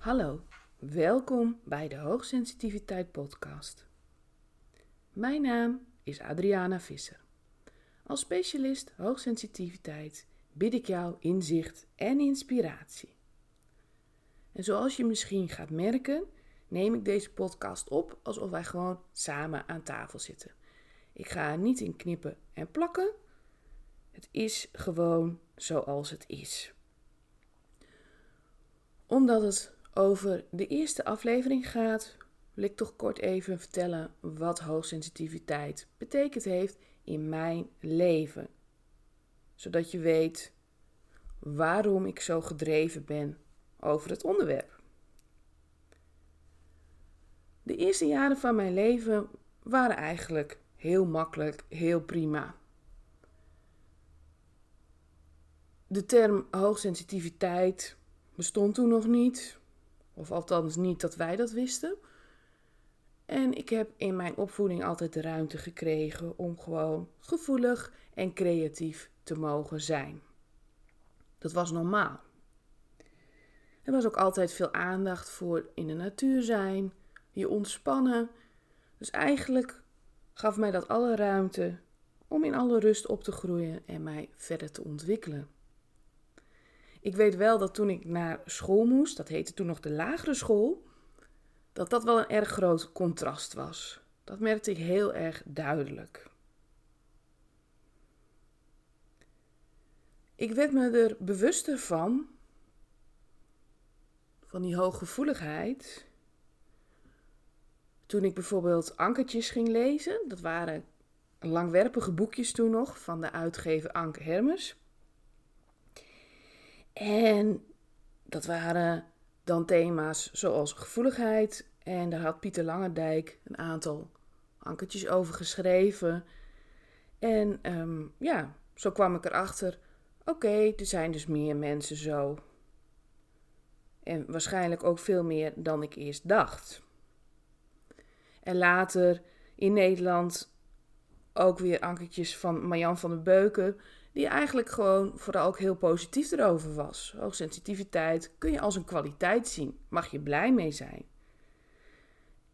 Hallo, welkom bij de Hoogsensitiviteit Podcast. Mijn naam is Adriana Visser. Als specialist hoogsensitiviteit bied ik jou inzicht en inspiratie. En zoals je misschien gaat merken, neem ik deze podcast op alsof wij gewoon samen aan tafel zitten. Ik ga er niet in knippen en plakken. Het is gewoon zoals het is. Omdat het over de eerste aflevering gaat, wil ik toch kort even vertellen wat hoogsensitiviteit betekend heeft in mijn leven. Zodat je weet waarom ik zo gedreven ben over het onderwerp. De eerste jaren van mijn leven waren eigenlijk heel makkelijk, heel prima. De term hoogsensitiviteit bestond toen nog niet, of althans niet dat wij dat wisten. En ik heb in mijn opvoeding altijd de ruimte gekregen om gewoon gevoelig en creatief te mogen zijn. Dat was normaal. Er was ook altijd veel aandacht voor in de natuur zijn, je ontspannen. Dus eigenlijk gaf mij dat alle ruimte om in alle rust op te groeien en mij verder te ontwikkelen. Ik weet wel dat toen ik naar school moest, dat heette toen nog de lagere school, dat dat wel een erg groot contrast was. Dat merkte ik heel erg duidelijk. Ik werd me er bewuster van, van die hooggevoeligheid, toen ik bijvoorbeeld ankertjes ging lezen. Dat waren langwerpige boekjes toen nog van de uitgever Anke Hermers. En dat waren dan thema's zoals gevoeligheid. En daar had Pieter Langendijk een aantal ankertjes over geschreven. En ehm, ja, zo kwam ik erachter. Oké, er zijn dus meer mensen zo. En waarschijnlijk ook veel meer dan ik eerst dacht. En later in Nederland ook weer ankertjes van Marjan van der Beuken. Die eigenlijk gewoon vooral ook heel positief erover was. Hoogsensitiviteit kun je als een kwaliteit zien. Mag je blij mee zijn.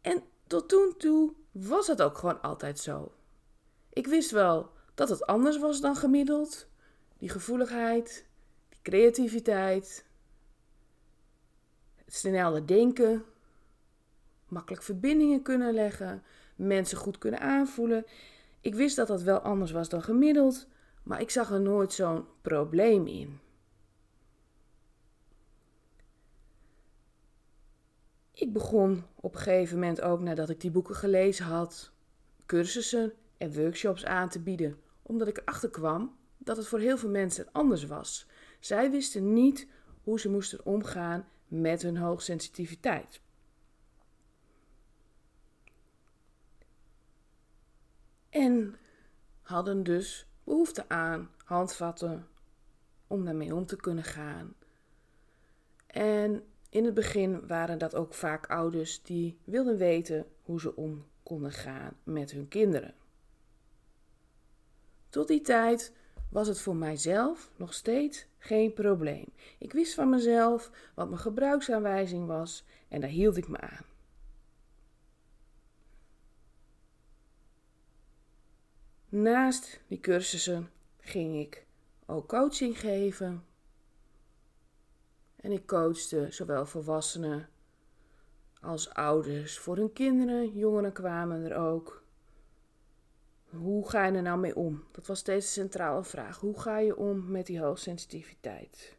En tot toen toe was het ook gewoon altijd zo. Ik wist wel dat het anders was dan gemiddeld. Die gevoeligheid, die creativiteit, het snelle denken, makkelijk verbindingen kunnen leggen, mensen goed kunnen aanvoelen. Ik wist dat dat wel anders was dan gemiddeld, maar ik zag er nooit zo'n probleem in. Ik begon op een gegeven moment ook nadat ik die boeken gelezen had, cursussen en workshops aan te bieden, omdat ik erachter kwam dat het voor heel veel mensen anders was. Zij wisten niet hoe ze moesten omgaan met hun hoogsensitiviteit. En hadden dus behoefte aan handvatten om daarmee om te kunnen gaan. En in het begin waren dat ook vaak ouders die wilden weten hoe ze om konden gaan met hun kinderen. Tot die tijd was het voor mijzelf nog steeds geen probleem. Ik wist van mezelf wat mijn gebruiksaanwijzing was en daar hield ik me aan. Naast die cursussen ging ik ook coaching geven. En ik coachte zowel volwassenen als ouders voor hun kinderen. Jongeren kwamen er ook. Hoe ga je er nou mee om? Dat was steeds de centrale vraag. Hoe ga je om met die hoogsensitiviteit?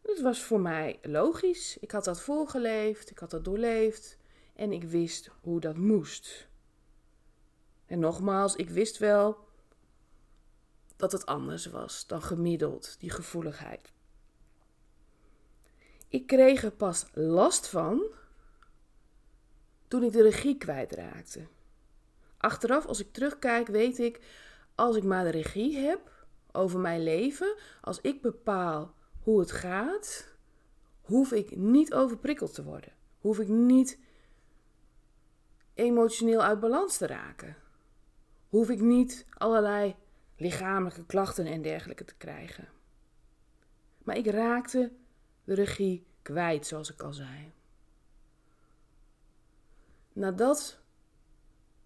Dat was voor mij logisch. Ik had dat voorgeleefd, ik had dat doorleefd en ik wist hoe dat moest. En nogmaals, ik wist wel dat het anders was dan gemiddeld, die gevoeligheid. Ik kreeg er pas last van toen ik de regie kwijtraakte. Achteraf, als ik terugkijk, weet ik, als ik maar de regie heb over mijn leven, als ik bepaal hoe het gaat, hoef ik niet overprikkeld te worden. Hoef ik niet emotioneel uit balans te raken. Hoef ik niet allerlei lichamelijke klachten en dergelijke te krijgen. Maar ik raakte de regie kwijt, zoals ik al zei. Nadat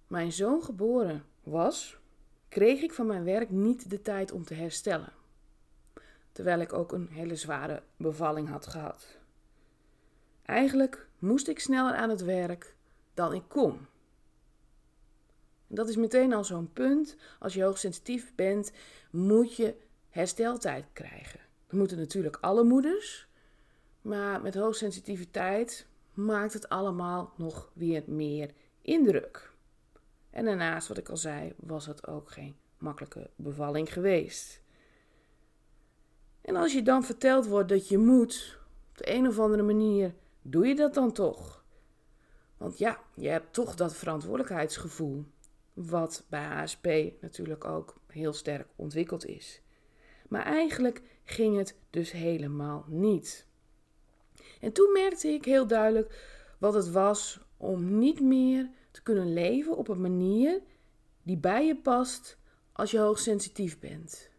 mijn zoon geboren was, kreeg ik van mijn werk niet de tijd om te herstellen. Terwijl ik ook een hele zware bevalling had gehad. Eigenlijk moest ik sneller aan het werk dan ik kon. Dat is meteen al zo'n punt. Als je hoogsensitief bent, moet je hersteltijd krijgen. Dat moeten natuurlijk alle moeders. Maar met hoogsensitiviteit maakt het allemaal nog weer meer indruk. En daarnaast, wat ik al zei, was het ook geen makkelijke bevalling geweest. En als je dan verteld wordt dat je moet, op de een of andere manier, doe je dat dan toch? Want ja, je hebt toch dat verantwoordelijkheidsgevoel, wat bij HSP natuurlijk ook heel sterk ontwikkeld is. Maar eigenlijk ging het dus helemaal niet. En toen merkte ik heel duidelijk wat het was om niet meer te kunnen leven op een manier die bij je past als je hoogsensitief bent.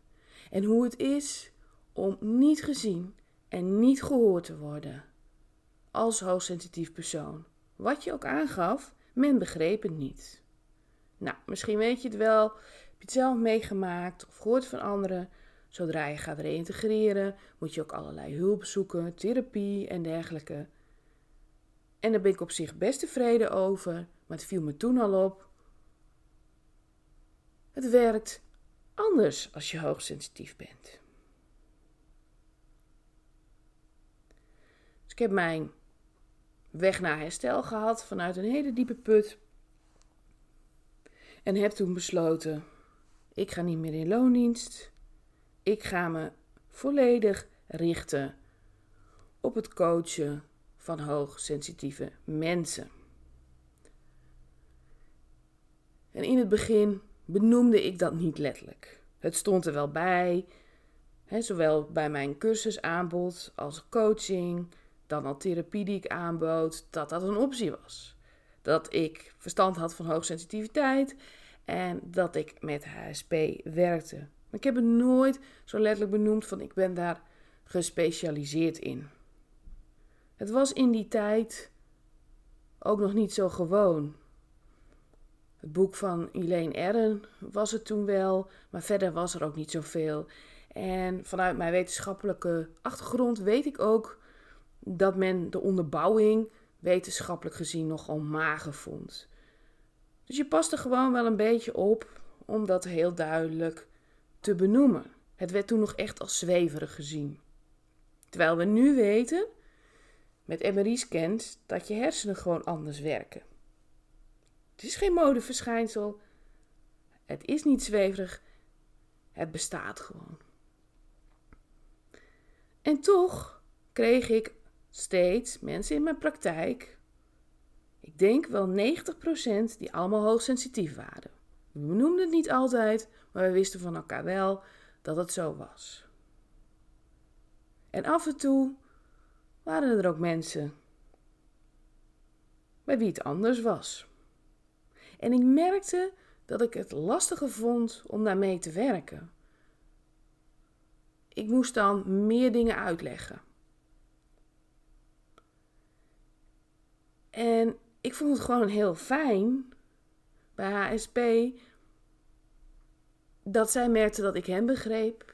En hoe het is om niet gezien en niet gehoord te worden als hoogsensitief persoon. Wat je ook aangaf, men begreep het niet. Nou, misschien weet je het wel, heb je het zelf meegemaakt of gehoord van anderen. Zodra je gaat reïntegreren, moet je ook allerlei hulp zoeken, therapie en dergelijke. En daar ben ik op zich best tevreden over, maar het viel me toen al op. Het werkt anders als je hoogsensitief bent. Dus ik heb mijn weg naar herstel gehad vanuit een hele diepe put. En heb toen besloten: ik ga niet meer in loondienst. Ik ga me volledig richten op het coachen van hoogsensitieve mensen. En in het begin benoemde ik dat niet letterlijk. Het stond er wel bij, hè, zowel bij mijn cursusaanbod als coaching, dan al therapie die ik aanbood, dat dat een optie was. Dat ik verstand had van hoogsensitiviteit en dat ik met HSP werkte. Maar ik heb het nooit zo letterlijk benoemd van ik ben daar gespecialiseerd in. Het was in die tijd ook nog niet zo gewoon. Het boek van Elaine Erren was het toen wel, maar verder was er ook niet zoveel. En vanuit mijn wetenschappelijke achtergrond weet ik ook dat men de onderbouwing wetenschappelijk gezien nogal mager vond. Dus je past er gewoon wel een beetje op om dat heel duidelijk te benoemen. Het werd toen nog echt als zweverig gezien. Terwijl we nu weten, met MRI-scans, dat je hersenen gewoon anders werken. Het is geen modeverschijnsel. Het is niet zweverig. Het bestaat gewoon. En toch kreeg ik steeds mensen in mijn praktijk, ik denk wel 90% die allemaal hoogsensitief waren. We noemden het niet altijd, maar we wisten van elkaar wel dat het zo was. En af en toe waren er ook mensen bij wie het anders was. En ik merkte dat ik het lastiger vond om daarmee te werken. Ik moest dan meer dingen uitleggen. En ik vond het gewoon heel fijn bij HSP dat zij merkte dat ik hem begreep.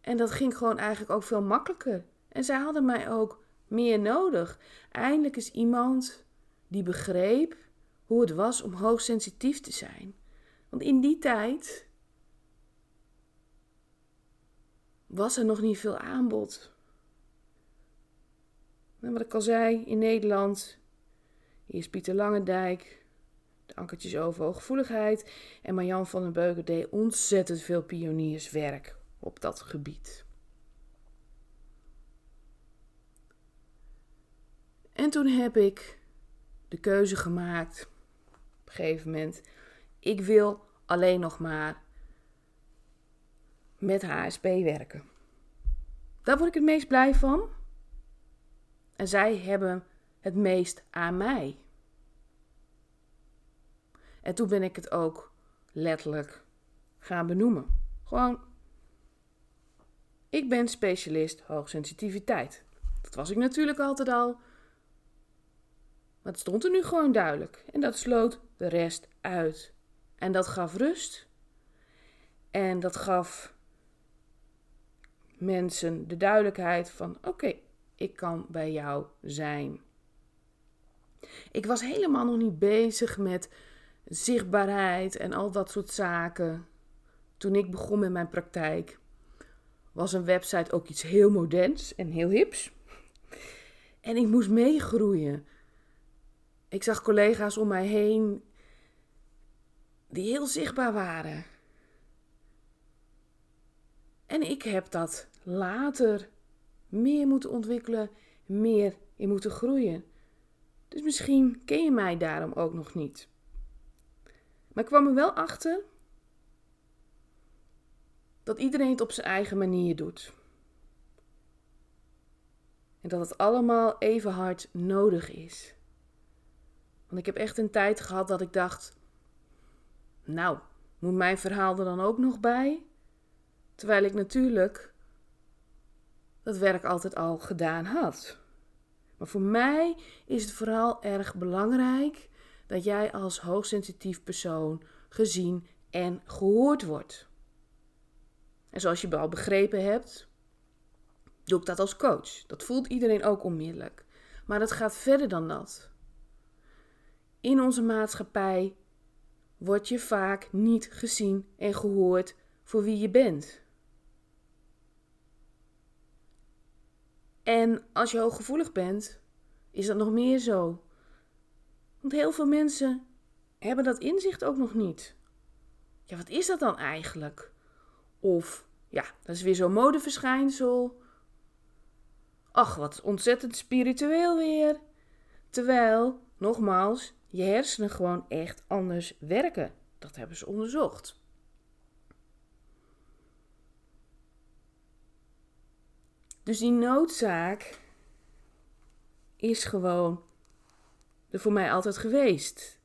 En dat ging gewoon eigenlijk ook veel makkelijker. En zij hadden mij ook meer nodig. Eindelijk is iemand die begreep hoe het was om hoogsensitief te zijn. Want in die tijd was er nog niet veel aanbod. En wat ik al zei, in Nederland is Pieter Langendijk, de ankertjes over hooggevoeligheid. En Marjan van den Beuken deed ontzettend veel pionierswerk op dat gebied. En toen heb ik de keuze gemaakt, op een gegeven moment, ik wil alleen nog maar met HSP werken. Daar word ik het meest blij van. En zij hebben het meest aan mij. En toen ben ik het ook letterlijk gaan benoemen. Gewoon, ik ben specialist hoogsensitiviteit. Dat was ik natuurlijk altijd al. Maar het stond er nu gewoon duidelijk. En dat sloot de rest uit. En dat gaf rust. En dat gaf mensen de duidelijkheid van: oké, ik kan bij jou zijn. Ik was helemaal nog niet bezig met zichtbaarheid en al dat soort zaken. Toen ik begon met mijn praktijk, was een website ook iets heel moderns en heel hips. En ik moest meegroeien. Ik zag collega's om mij heen die heel zichtbaar waren. En ik heb dat later meer moeten ontwikkelen, meer in moeten groeien. Dus misschien ken je mij daarom ook nog niet. Maar ik kwam er wel achter dat iedereen het op zijn eigen manier doet. En dat het allemaal even hard nodig is. Want ik heb echt een tijd gehad dat ik dacht: Nou, moet mijn verhaal er dan ook nog bij? Terwijl ik natuurlijk dat werk altijd al gedaan had. Maar voor mij is het vooral erg belangrijk dat jij als hoogsensitief persoon gezien en gehoord wordt. En zoals je al begrepen hebt, doe ik dat als coach. Dat voelt iedereen ook onmiddellijk. Maar het gaat verder dan dat. In onze maatschappij word je vaak niet gezien en gehoord voor wie je bent. En als je hooggevoelig bent, is dat nog meer zo. Want heel veel mensen hebben dat inzicht ook nog niet. Ja, wat is dat dan eigenlijk? Of, ja, dat is weer zo'n modeverschijnsel. Ach, wat ontzettend spiritueel weer. Terwijl, nogmaals, je hersenen gewoon echt anders werken. Dat hebben ze onderzocht. Dus die noodzaak is gewoon er voor mij altijd geweest.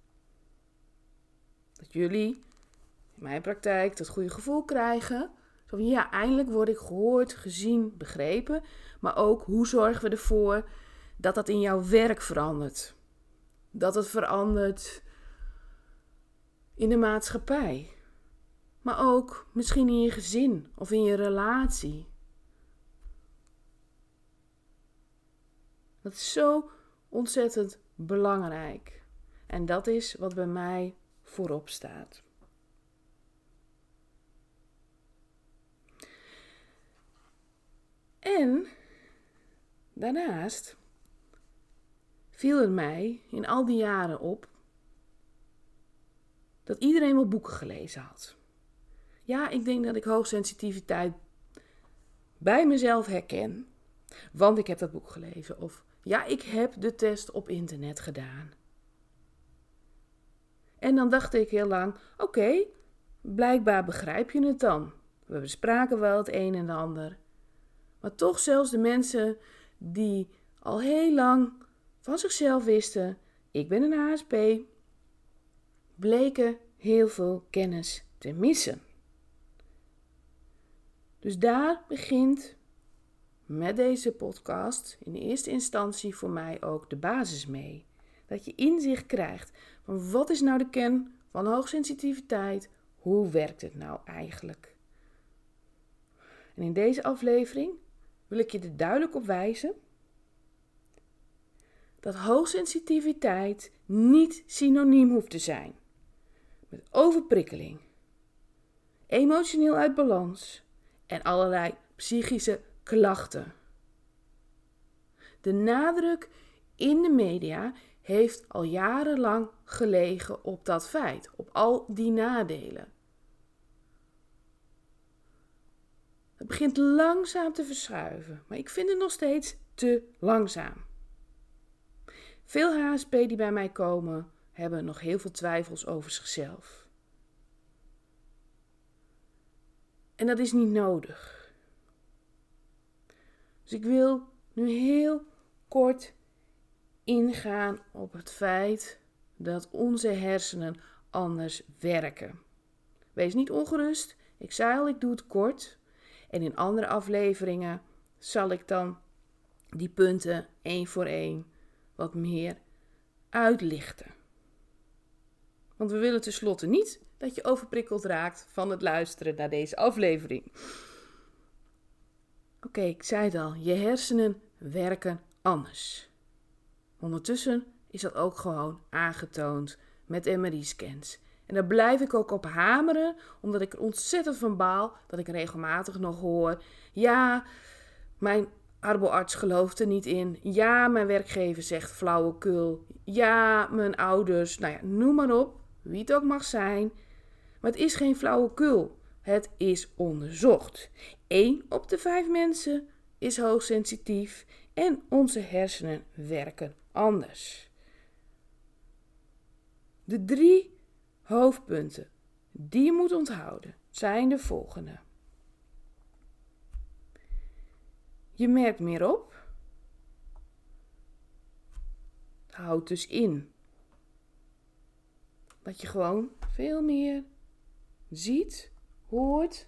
Dat jullie in mijn praktijk dat goede gevoel krijgen. Zo van ja, eindelijk word ik gehoord, gezien, begrepen. Maar ook hoe zorgen we ervoor dat dat in jouw werk verandert? Dat het verandert in de maatschappij. Maar ook misschien in je gezin of in je relatie. Dat is zo ontzettend belangrijk. En dat is wat bij mij voorop staat. En daarnaast viel het mij in al die jaren op dat iedereen wel boeken gelezen had. Ja, ik denk dat ik hoogsensitiviteit bij mezelf herken, want ik heb dat boek gelezen. Of ja, ik heb de test op internet gedaan. En dan dacht ik heel lang: oké, blijkbaar begrijp je het dan. We bespraken wel het een en ander. Maar toch, zelfs de mensen die al heel lang van zichzelf wisten: ik ben een HSP, bleken heel veel kennis te missen. Dus daar begint met deze podcast in eerste instantie voor mij ook de basis mee. Dat je inzicht krijgt van wat is nou de kern van hoogsensitiviteit? Hoe werkt het nou eigenlijk? En in deze aflevering wil ik je er duidelijk op wijzen dat hoogsensitiviteit niet synoniem hoeft te zijn met overprikkeling, emotioneel uit balans en allerlei psychische klachten. De nadruk in de media heeft al jarenlang gelegen op dat feit, op al die nadelen. Het begint langzaam te verschuiven, maar ik vind het nog steeds te langzaam. Veel HSP die bij mij komen, hebben nog heel veel twijfels over zichzelf. En dat is niet nodig. Dus ik wil nu heel kort ingaan op het feit dat onze hersenen anders werken. Wees niet ongerust. Ik zei al, ik doe het kort. En in andere afleveringen zal ik dan die punten één voor één wat meer uitlichten. Want we willen tenslotte niet dat je overprikkeld raakt van het luisteren naar deze aflevering. Oké, ik zei het al, je hersenen werken anders. Ondertussen is dat ook gewoon aangetoond met MRI-scans. En daar blijf ik ook op hameren, omdat ik er ontzettend van baal dat ik regelmatig nog hoor: ja, mijn arboarts gelooft er niet in. Ja, mijn werkgever zegt flauwekul. Ja, mijn ouders, nou ja, noem maar op, wie het ook mag zijn. Maar het is geen flauwekul. Het is onderzocht. 1 op de 5 mensen is hoogsensitief en onze hersenen werken anders. De drie hoofdpunten die je moet onthouden zijn de volgende. Je merkt meer op. Houd dus in dat je gewoon veel meer ziet, hoort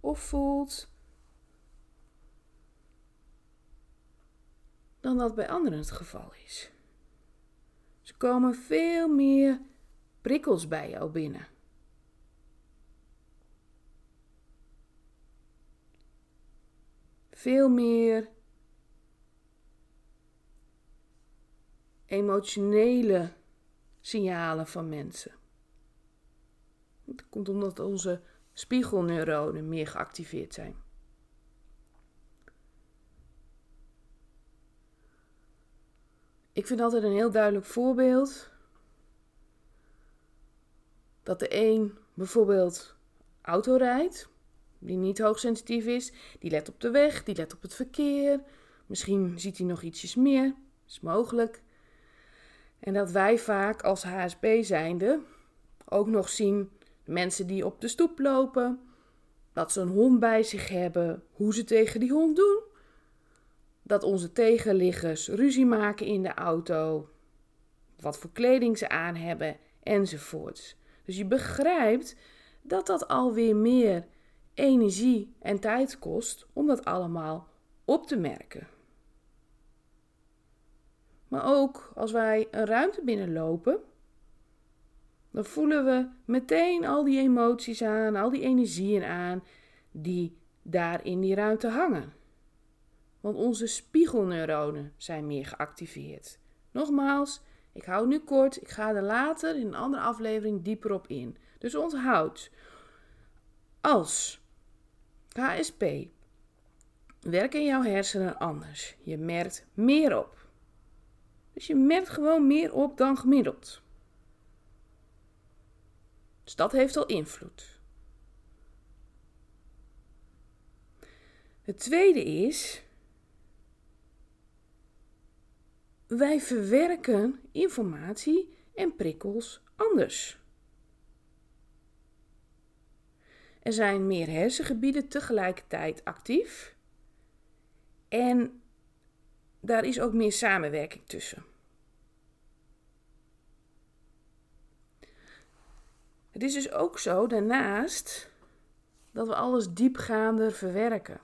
of voelt dan dat bij anderen het geval is. Ze komen veel meer prikkels bij jou binnen. Veel meer emotionele signalen van mensen. Dat komt omdat onze spiegelneuronen meer geactiveerd zijn. Ik vind altijd een heel duidelijk voorbeeld dat de een bijvoorbeeld auto rijdt, die niet hoogsensitief is, die let op de weg, die let op het verkeer. Misschien ziet hij nog ietsjes meer, is mogelijk. En dat wij vaak als HSP zijnde ook nog zien mensen die op de stoep lopen, dat ze een hond bij zich hebben, hoe ze tegen die hond doen. Dat onze tegenliggers ruzie maken in de auto, wat voor kleding ze aan hebben enzovoorts. Dus je begrijpt dat dat alweer meer energie en tijd kost om dat allemaal op te merken. Maar ook als wij een ruimte binnenlopen, dan voelen we meteen al die emoties aan, al die energieën aan die daar in die ruimte hangen. Want onze spiegelneuronen zijn meer geactiveerd. Nogmaals, ik hou nu kort, ik ga er later in een andere aflevering dieper op in. Dus onthoud, als HSP werken jouw hersenen anders. Je merkt meer op. Dus je merkt gewoon meer op dan gemiddeld. Dus dat heeft al invloed. Het tweede is, wij verwerken informatie en prikkels anders. Er zijn meer hersengebieden tegelijkertijd actief. En daar is ook meer samenwerking tussen. Het is dus ook zo daarnaast dat we alles diepgaander verwerken.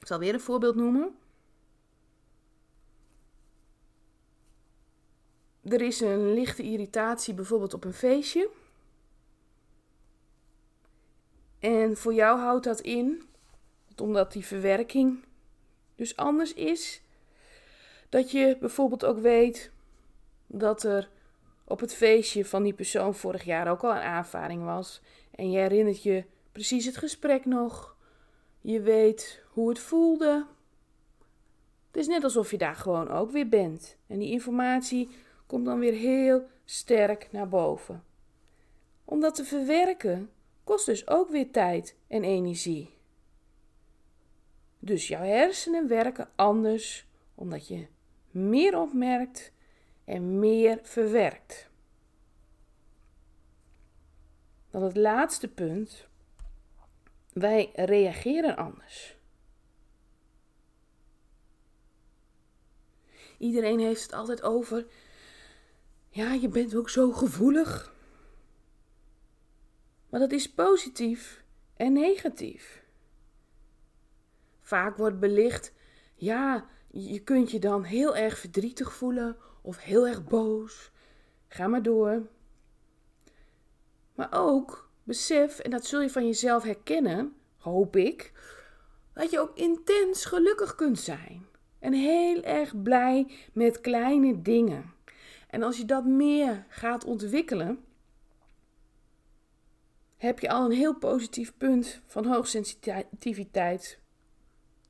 Ik zal weer een voorbeeld noemen. Er is een lichte irritatie bijvoorbeeld op een feestje. En voor jou houdt dat in, omdat die verwerking dus anders is, dat je bijvoorbeeld ook weet dat er op het feestje van die persoon vorig jaar ook al een aanvaring was. En je herinnert je precies het gesprek nog. Je weet hoe het voelde. Het is net alsof je daar gewoon ook weer bent. En die informatie komt dan weer heel sterk naar boven. Om dat te verwerken kost dus ook weer tijd en energie. Dus jouw hersenen werken anders omdat je meer opmerkt en meer verwerkt. Dan het laatste punt. Wij reageren anders. Iedereen heeft het altijd over. Ja, je bent ook zo gevoelig. Maar dat is positief en negatief. Vaak wordt belicht, ja, je kunt je dan heel erg verdrietig voelen of heel erg boos. Ga maar door. Maar ook besef, en dat zul je van jezelf herkennen, hoop ik, dat je ook intens gelukkig kunt zijn. En heel erg blij met kleine dingen. En als je dat meer gaat ontwikkelen, heb je al een heel positief punt van hoogsensitiviteit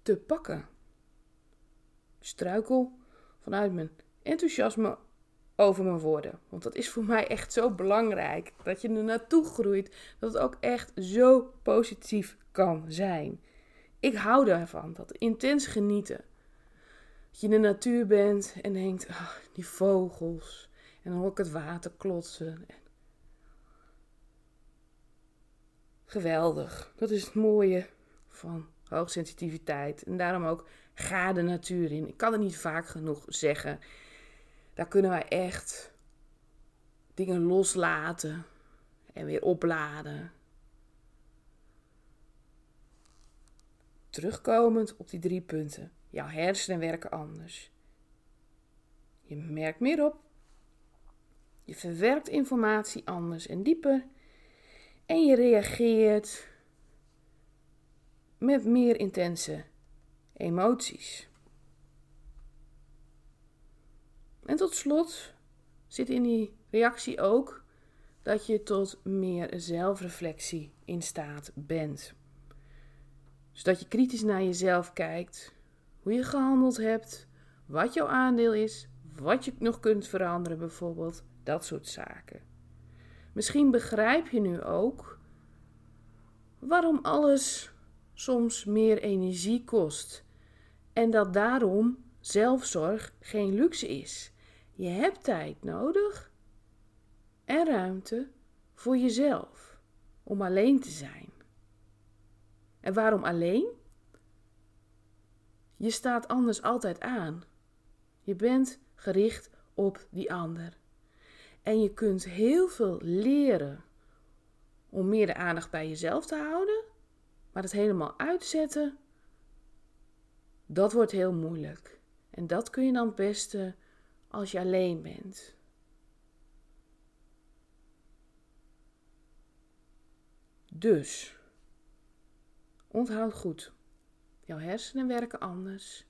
te pakken. Struikel vanuit mijn enthousiasme over mijn woorden. Want dat is voor mij echt zo belangrijk. Dat je er naartoe groeit. Dat het ook echt zo positief kan zijn. Ik hou ervan. Dat intens genieten. Dat je in de natuur bent en denkt, oh, die vogels. En dan hoor ik het water klotsen. Geweldig. Dat is het mooie van hoogsensitiviteit. En daarom ook ga de natuur in. Ik kan het niet vaak genoeg zeggen. Daar kunnen wij echt dingen loslaten en weer opladen. Terugkomend op die drie punten. Jouw hersenen werken anders. Je merkt meer op. Je verwerkt informatie anders en dieper. En je reageert met meer intense emoties. En tot slot zit in die reactie ook dat je tot meer zelfreflectie in staat bent. Dus dat je kritisch naar jezelf kijkt, hoe je gehandeld hebt, wat jouw aandeel is, wat je nog kunt veranderen bijvoorbeeld, dat soort zaken. Misschien begrijp je nu ook waarom alles soms meer energie kost en dat daarom zelfzorg geen luxe is. Je hebt tijd nodig en ruimte voor jezelf om alleen te zijn. En waarom alleen? Je staat anders altijd aan. Je bent gericht op die ander. En je kunt heel veel leren om meer de aandacht bij jezelf te houden, maar het helemaal uitzetten, dat wordt heel moeilijk. En dat kun je dan het beste als je alleen bent. Dus, onthoud goed. Jouw hersenen werken anders.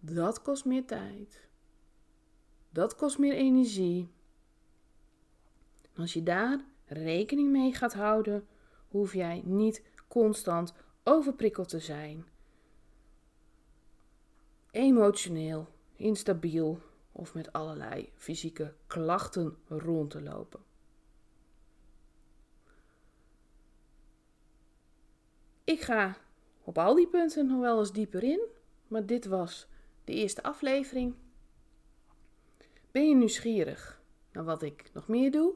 Dat kost meer tijd. Dat kost meer energie. Als je daar rekening mee gaat houden, hoef jij niet constant overprikkeld te zijn. Emotioneel, instabiel of met allerlei fysieke klachten rond te lopen. Ik ga op al die punten nog wel eens dieper in, maar dit was de eerste aflevering. Ben je nieuwsgierig naar wat ik nog meer doe?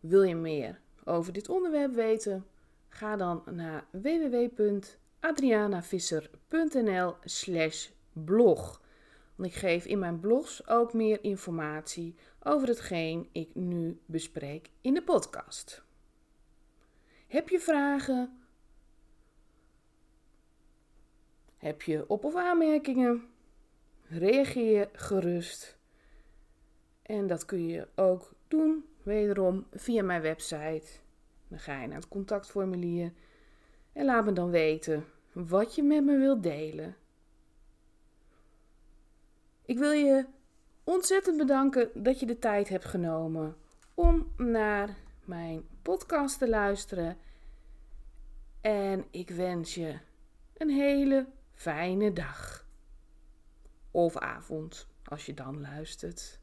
Wil je meer over dit onderwerp weten? Ga dan naar www.adrianavisser.nl/slash blog. Ik geef in mijn blogs ook meer informatie over hetgeen ik nu bespreek in de podcast. Heb je vragen? Heb je op- of aanmerkingen? Reageer gerust. En dat kun je ook doen, wederom via mijn website. Dan ga je naar het contactformulier en laat me dan weten wat je met me wilt delen. Ik wil je ontzettend bedanken dat je de tijd hebt genomen om naar mijn podcast te luisteren. En ik wens je een hele fijne dag. Of avond, als je dan luistert.